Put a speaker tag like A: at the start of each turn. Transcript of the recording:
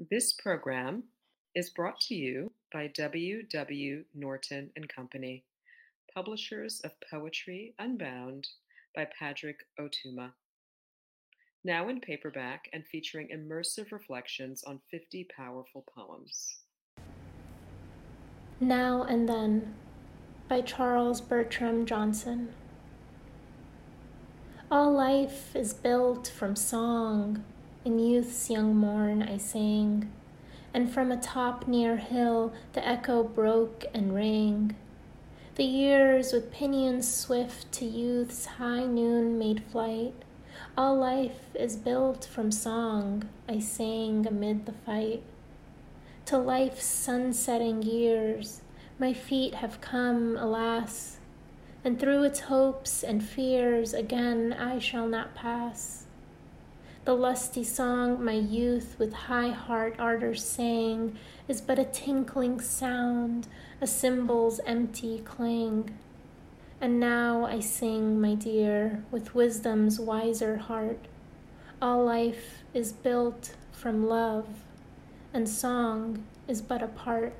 A: This program is brought to you by W. W. Norton and Company, publishers of Poetry Unbound by Padraig Ó Tuama. Now in paperback and featuring immersive reflections on 50 powerful poems.
B: Now and Then by Charles Bertram Johnson. All life is built from song. In youth's young morn I sang, and from a top near hill the echo broke and rang. The years with pinions swift to youth's high noon made flight. All life is built from song I sang amid the fight. To life's sunsetting years my feet have come, alas and through its hopes and fears again I shall not pass. The lusty song my youth with high heart ardor sang is but a tinkling sound, a cymbal's empty clang. And now I sing, my dear, with wisdom's wiser heart. All life is built from love, and song is but a part.